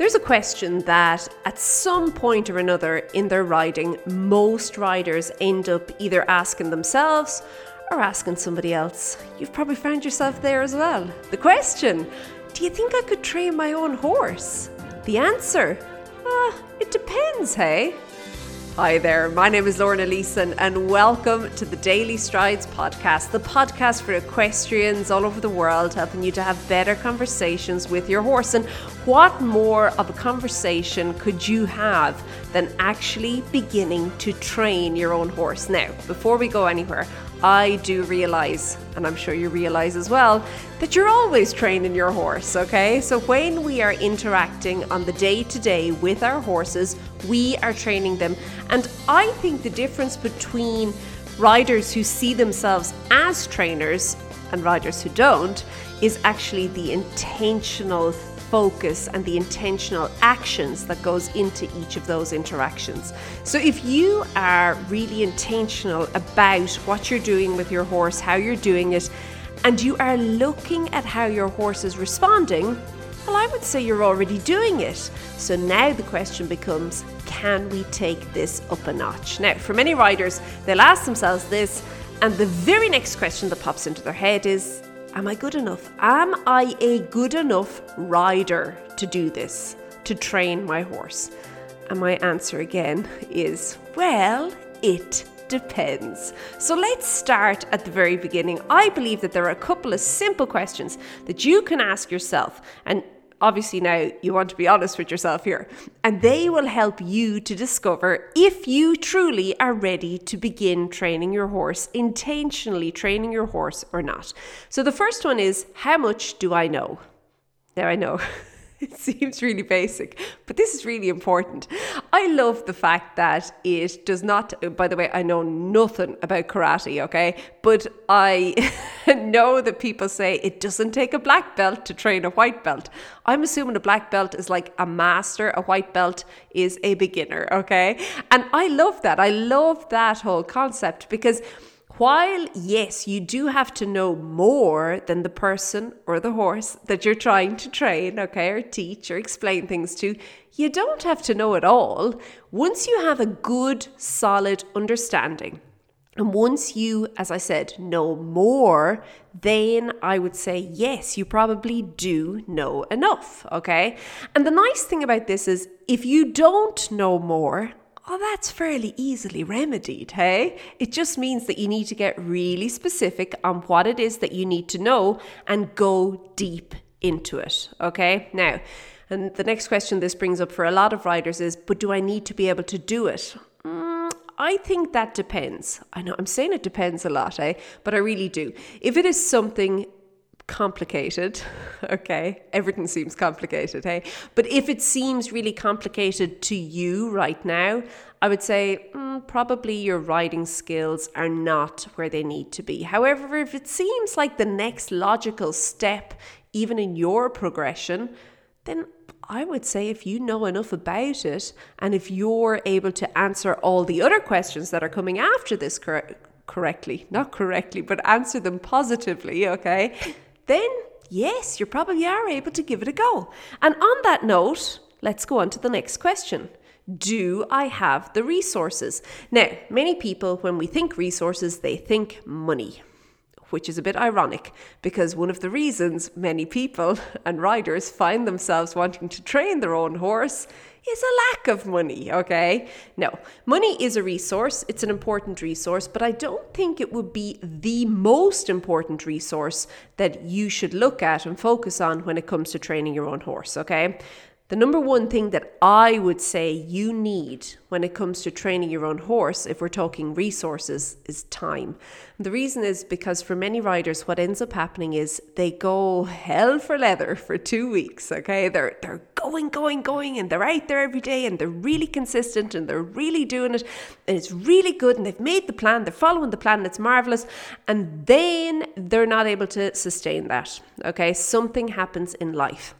There's a question that at some point or another in their riding, most riders end up either asking themselves or asking somebody else. You've probably found yourself there as well. The question Do you think I could train my own horse? The answer Ah, it depends, hey? Hi there, my name is Lorna Leeson, and welcome to the Daily Strides podcast, the podcast for equestrians all over the world, helping you to have better conversations with your horse. And what more of a conversation could you have than actually beginning to train your own horse? Now, before we go anywhere, I do realize, and I'm sure you realize as well, that you're always training your horse, okay? So when we are interacting on the day to day with our horses, we are training them. And I think the difference between riders who see themselves as trainers and riders who don't is actually the intentional focus and the intentional actions that goes into each of those interactions. So if you are really intentional about what you're doing with your horse, how you're doing it, and you are looking at how your horse is responding, well, I would say you're already doing it. So now the question becomes can we take this up a notch? Now, for many riders, they'll ask themselves this, and the very next question that pops into their head is Am I good enough? Am I a good enough rider to do this, to train my horse? And my answer again is well, it depends. So let's start at the very beginning. I believe that there are a couple of simple questions that you can ask yourself, and obviously now you want to be honest with yourself here, and they will help you to discover if you truly are ready to begin training your horse, intentionally training your horse or not. So the first one is how much do I know? Now I know It seems really basic, but this is really important. I love the fact that it does not, by the way, I know nothing about karate, okay? But I know that people say it doesn't take a black belt to train a white belt. I'm assuming a black belt is like a master, a white belt is a beginner, okay? And I love that. I love that whole concept because while, yes, you do have to know more than the person or the horse that you're trying to train, okay, or teach or explain things to, you don't have to know it all. Once you have a good, solid understanding, and once you, as I said, know more, then I would say, yes, you probably do know enough, okay? And the nice thing about this is if you don't know more, well, that's fairly easily remedied, hey? It just means that you need to get really specific on what it is that you need to know and go deep into it, okay? Now, and the next question this brings up for a lot of riders is, but do I need to be able to do it? Mm, I think that depends. I know I'm saying it depends a lot, eh? But I really do. If it is something complicated, okay, everything seems complicated, hey? But if it seems really complicated to you right now, I would say mm, probably your riding skills are not where they need to be. However, if it seems like the next logical step, even in your progression, then I would say if you know enough about it and if you're able to answer all the other questions that are coming after this cor- correctly, not correctly, but answer them positively, okay? Then yes, you probably are able to give it a go. And on that note, let's go on to the next question. Do I have the resources? Now, many people, when we think resources, they think money which is a bit ironic because one of the reasons many people and riders find themselves wanting to train their own horse is a lack of money, okay? No, money is a resource, it's an important resource, but I don't think it would be the most important resource that you should look at and focus on when it comes to training your own horse, okay? The number one thing that I would say you need when it comes to training your own horse, if we're talking resources, is time. And the reason is because for many riders, what ends up happening is they go hell for leather for two weeks. Okay, they're they're going, going, going, and they're out there every day, and they're really consistent, and they're really doing it, and it's really good, and they've made the plan, they're following the plan, it's marvelous, and then they're not able to sustain that. Okay, something happens in life.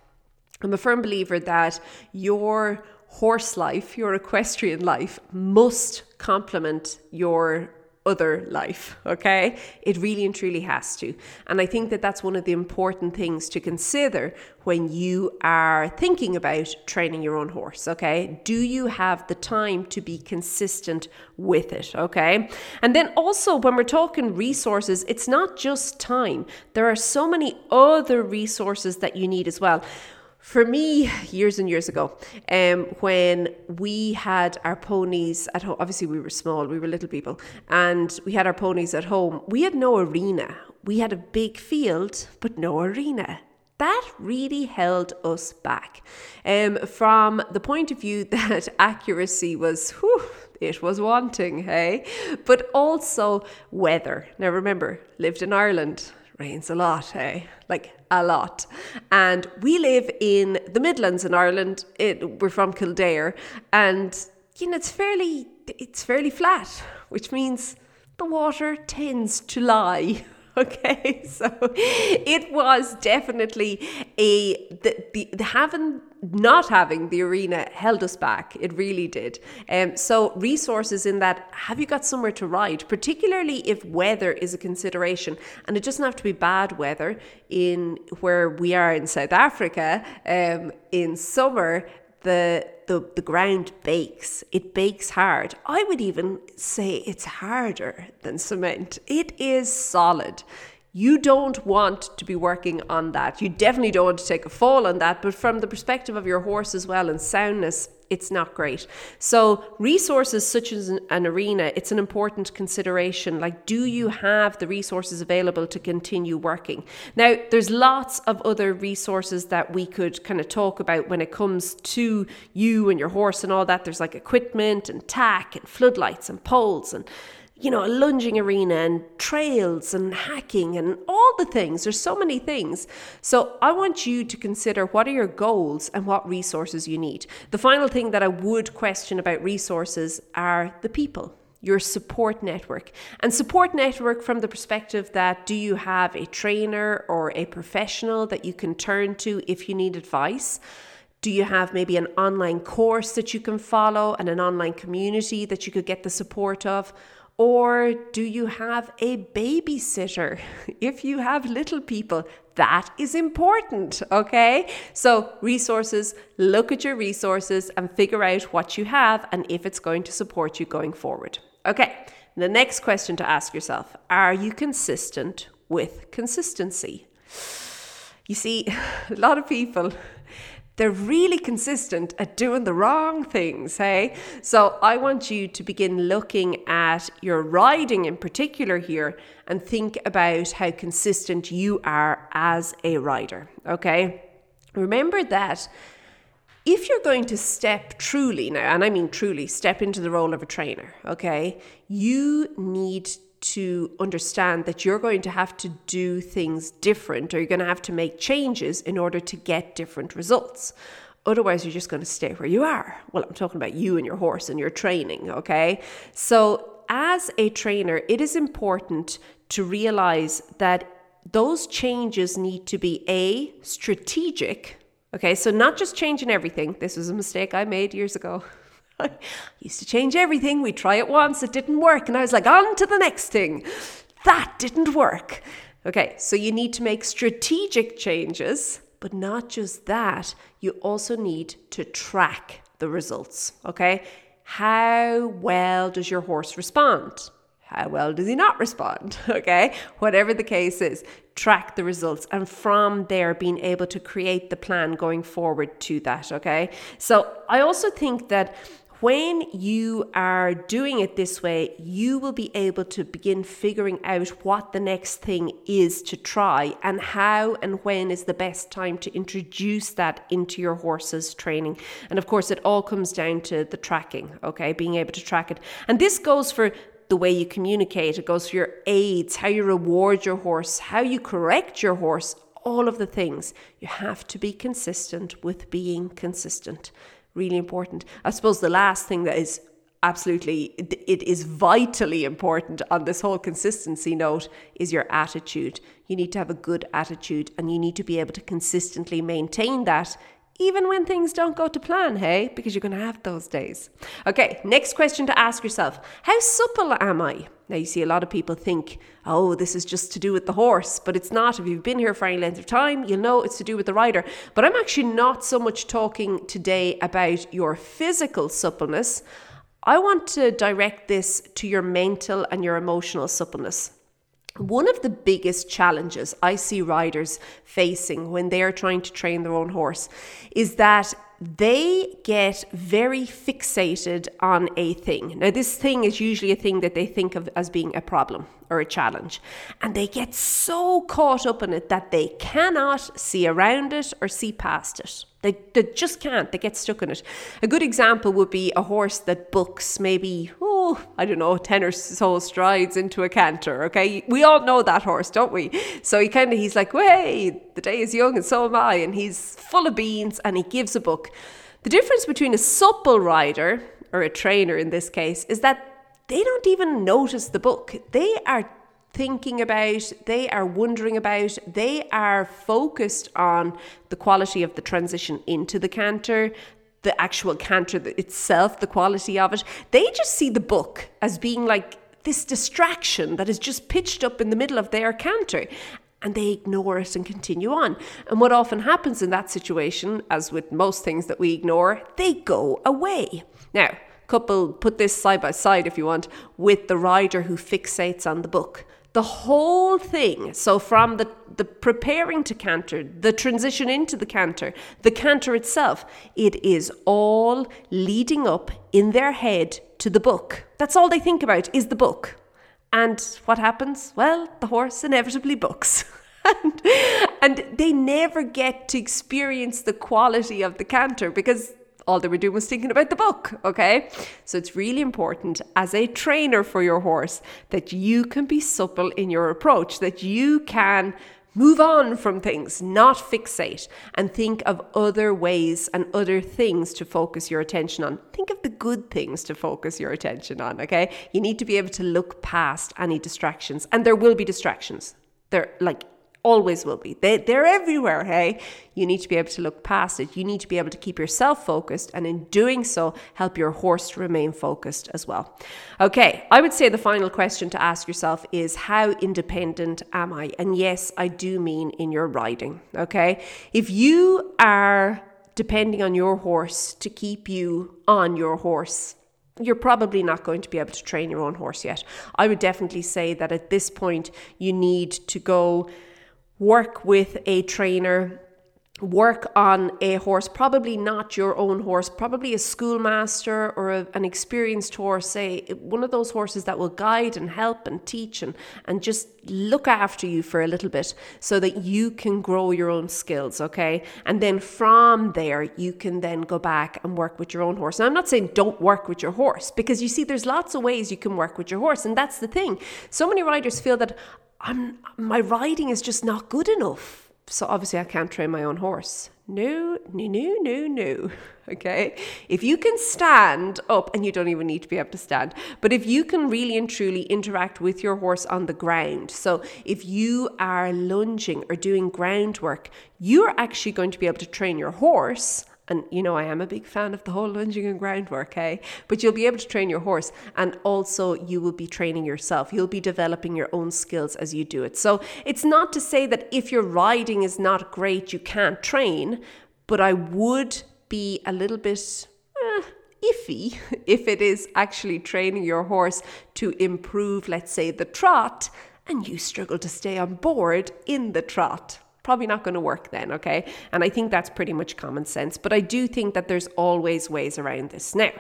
I'm a firm believer that your horse life, your equestrian life, must complement your other life, okay? It really and truly has to. And I think that that's one of the important things to consider when you are thinking about training your own horse, okay? Do you have the time to be consistent with it, okay? And then also, when we're talking resources, it's not just time, there are so many other resources that you need as well. For me, years and years ago, um, when we had our ponies at home, obviously we were small, we were little people, and we had our ponies at home, we had no arena. We had a big field, but no arena that really held us back. Um, from the point of view that accuracy was, whew, it was wanting, hey? But also weather. Now remember, lived in Ireland, rains a lot, eh? Like a lot. And we live in the Midlands in Ireland. It, we're from Kildare, and you know it's fairly it's fairly flat, which means the water tends to lie. Okay, so it was definitely a the, the, having not having the arena held us back. It really did. Um, so resources in that have you got somewhere to ride, particularly if weather is a consideration, and it doesn't have to be bad weather. In where we are in South Africa, um, in summer, the the, the ground bakes. It bakes hard. I would even say it's harder than cement. It is solid. You don't want to be working on that. You definitely don't want to take a fall on that, but from the perspective of your horse as well and soundness, it's not great. So, resources such as an arena, it's an important consideration. Like, do you have the resources available to continue working? Now, there's lots of other resources that we could kind of talk about when it comes to you and your horse and all that. There's like equipment and tack and floodlights and poles and you know, a lunging arena and trails and hacking and all the things. There's so many things. So I want you to consider what are your goals and what resources you need. The final thing that I would question about resources are the people. Your support network. And support network from the perspective that do you have a trainer or a professional that you can turn to if you need advice? Do you have maybe an online course that you can follow and an online community that you could get the support of? Or do you have a babysitter? If you have little people, that is important, okay? So, resources, look at your resources and figure out what you have and if it's going to support you going forward. Okay, the next question to ask yourself are you consistent with consistency? You see, a lot of people they're really consistent at doing the wrong things, hey? So I want you to begin looking at your riding in particular here and think about how consistent you are as a rider, okay? Remember that if you're going to step truly now, and I mean truly, step into the role of a trainer, okay, you need to understand that you're going to have to do things different or you're going to have to make changes in order to get different results. Otherwise, you're just going to stay where you are. Well, I'm talking about you and your horse and your training, okay? So, as a trainer, it is important to realize that those changes need to be A, strategic. Okay, so not just changing everything. This was a mistake I made years ago. I used to change everything. We try it once, it didn't work. And I was like, on to the next thing. That didn't work. Okay, so you need to make strategic changes, but not just that, you also need to track the results. Okay, how well does your horse respond? How well does he not respond? Okay, whatever the case is, track the results and from there being able to create the plan going forward to that. Okay, so I also think that when you are doing it this way, you will be able to begin figuring out what the next thing is to try and how and when is the best time to introduce that into your horse's training. And of course, it all comes down to the tracking, okay, being able to track it. And this goes for the way you communicate, it goes for your aids, how you reward your horse, how you correct your horse, all of the things. You have to be consistent with being consistent really important. I suppose the last thing that is absolutely it is vitally important on this whole consistency note is your attitude you need to have a good attitude and you need to be able to consistently maintain that even when things don't go to plan, hey? Because you're going to have those days. Okay, next question to ask yourself How supple am I? Now, you see, a lot of people think, oh, this is just to do with the horse, but it's not. If you've been here for any length of time, you'll know it's to do with the rider. But I'm actually not so much talking today about your physical suppleness. I want to direct this to your mental and your emotional suppleness. One of the biggest challenges I see riders facing when they are trying to train their own horse is that they get very fixated on a thing. Now, this thing is usually a thing that they think of as being a problem or a challenge. And they get so caught up in it that they cannot see around it or see past it. They, they just can't. They get stuck in it. A good example would be a horse that books maybe, oh, I don't know, 10 or so strides into a canter. Okay. We all know that horse, don't we? So he kind of, he's like, hey, the day is young and so am I. And he's full of beans and he gives a book. The difference between a supple rider, or a trainer in this case, is that they don't even notice the book. They are thinking about, they are wondering about, they are focused on the quality of the transition into the canter, the actual canter itself, the quality of it. They just see the book as being like this distraction that is just pitched up in the middle of their canter and they ignore it and continue on. And what often happens in that situation, as with most things that we ignore, they go away. Now, couple put this side by side if you want with the rider who fixates on the book. The whole thing, so from the, the preparing to canter, the transition into the canter, the canter itself, it is all leading up in their head to the book. That's all they think about is the book. And what happens? Well, the horse inevitably books. and, and they never get to experience the quality of the canter because all they were doing was thinking about the book, okay? So it's really important as a trainer for your horse that you can be supple in your approach, that you can move on from things, not fixate, and think of other ways and other things to focus your attention on. Think of the good things to focus your attention on, okay? You need to be able to look past any distractions, and there will be distractions. They're like always will be. They, they're everywhere, hey? You need to be able to look past it. You need to be able to keep yourself focused, and in doing so, help your horse to remain focused as well. Okay, I would say the final question to ask yourself is how independent am I? And yes, I do mean in your riding, okay? If you are depending on your horse to keep you on your horse, you're probably not going to be able to train your own horse yet. I would definitely say that at this point, you need to go work with a trainer work on a horse, probably not your own horse, probably a schoolmaster or a, an experienced horse, say one of those horses that will guide and help and teach and, and just look after you for a little bit so that you can grow your own skills, okay? And then from there, you can then go back and work with your own horse. And I'm not saying don't work with your horse because you see, there's lots of ways you can work with your horse. And that's the thing. So many riders feel that I'm my riding is just not good enough. So obviously I can't train my own horse. No, no, no, no, no. Okay. If you can stand up, and you don't even need to be able to stand, but if you can really and truly interact with your horse on the ground, so if you are lunging or doing groundwork, you're actually going to be able to train your horse and you know, I am a big fan of the whole lunging and groundwork, hey? But you'll be able to train your horse and also you will be training yourself. You'll be developing your own skills as you do it. So it's not to say that if your riding is not great, you can't train, but I would be a little bit. Eh, iffy if it is actually training your horse to improve, let's say, the trot, and you struggle to stay on board in the trot probably not going to work then, okay? And I think that's pretty much common sense. But I do think that there's always ways around this. Now,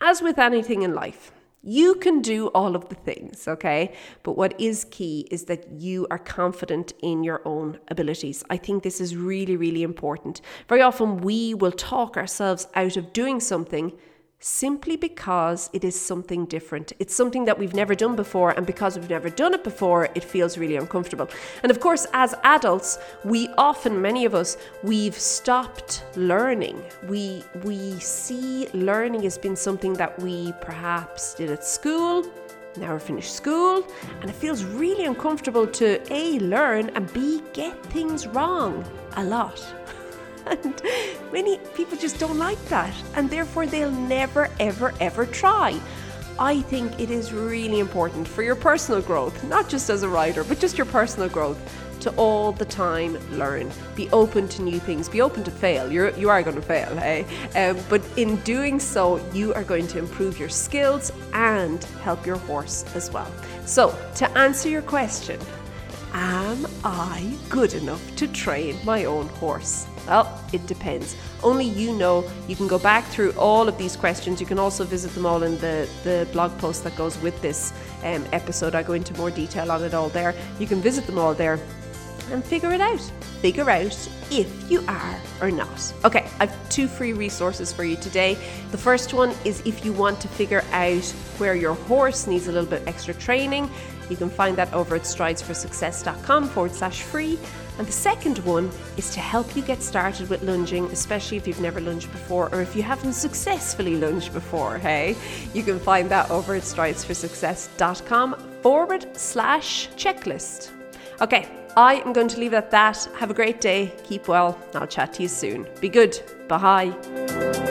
as with anything in life, you can do all of the things, okay? But what is key is that you are confident in your own abilities. I think this is really, really important. Very often we will talk ourselves out of doing something simply because it is something different. It's something that we've never done before, and because we've never done it before, it feels really uncomfortable. And of course, as adults, we often, many of us, we've stopped learning. We we see learning as being something that we perhaps did at school. Now we're finished school, and it feels really uncomfortable to A, learn, and B, get things wrong a lot. And many people just don't like that, and therefore they'll never, ever, ever try. I think it is really important for your personal growth, not just as a rider, but just your personal growth, to all the time learn. Be open to new things. Be open to fail. You're you are going to fail, hey. Um, but in doing so, you are going to improve your skills and help your horse as well. So to answer your question, am I good enough to train my own horse? Well, it depends. Only you know. You can go back through all of these questions. You can also visit them all in the, the blog post that goes with this um, episode. I go into more detail on it all there. You can visit them all there and figure it out. Figure out if you are or not. Okay, I've two free resources for you today. The first one is if you want to figure out where your horse needs a little bit extra training. You can find that over at stridesforsuccess.com forward slash free. And the second one is to help you get started with lunging, especially if you've never lunged before or if you haven't successfully lunged before, hey? You can find that over at stridesforsuccess.com forward slash checklist. Okay, I am going to leave it at that. Have a great day. Keep well. I'll chat to you soon. Be good. Bye.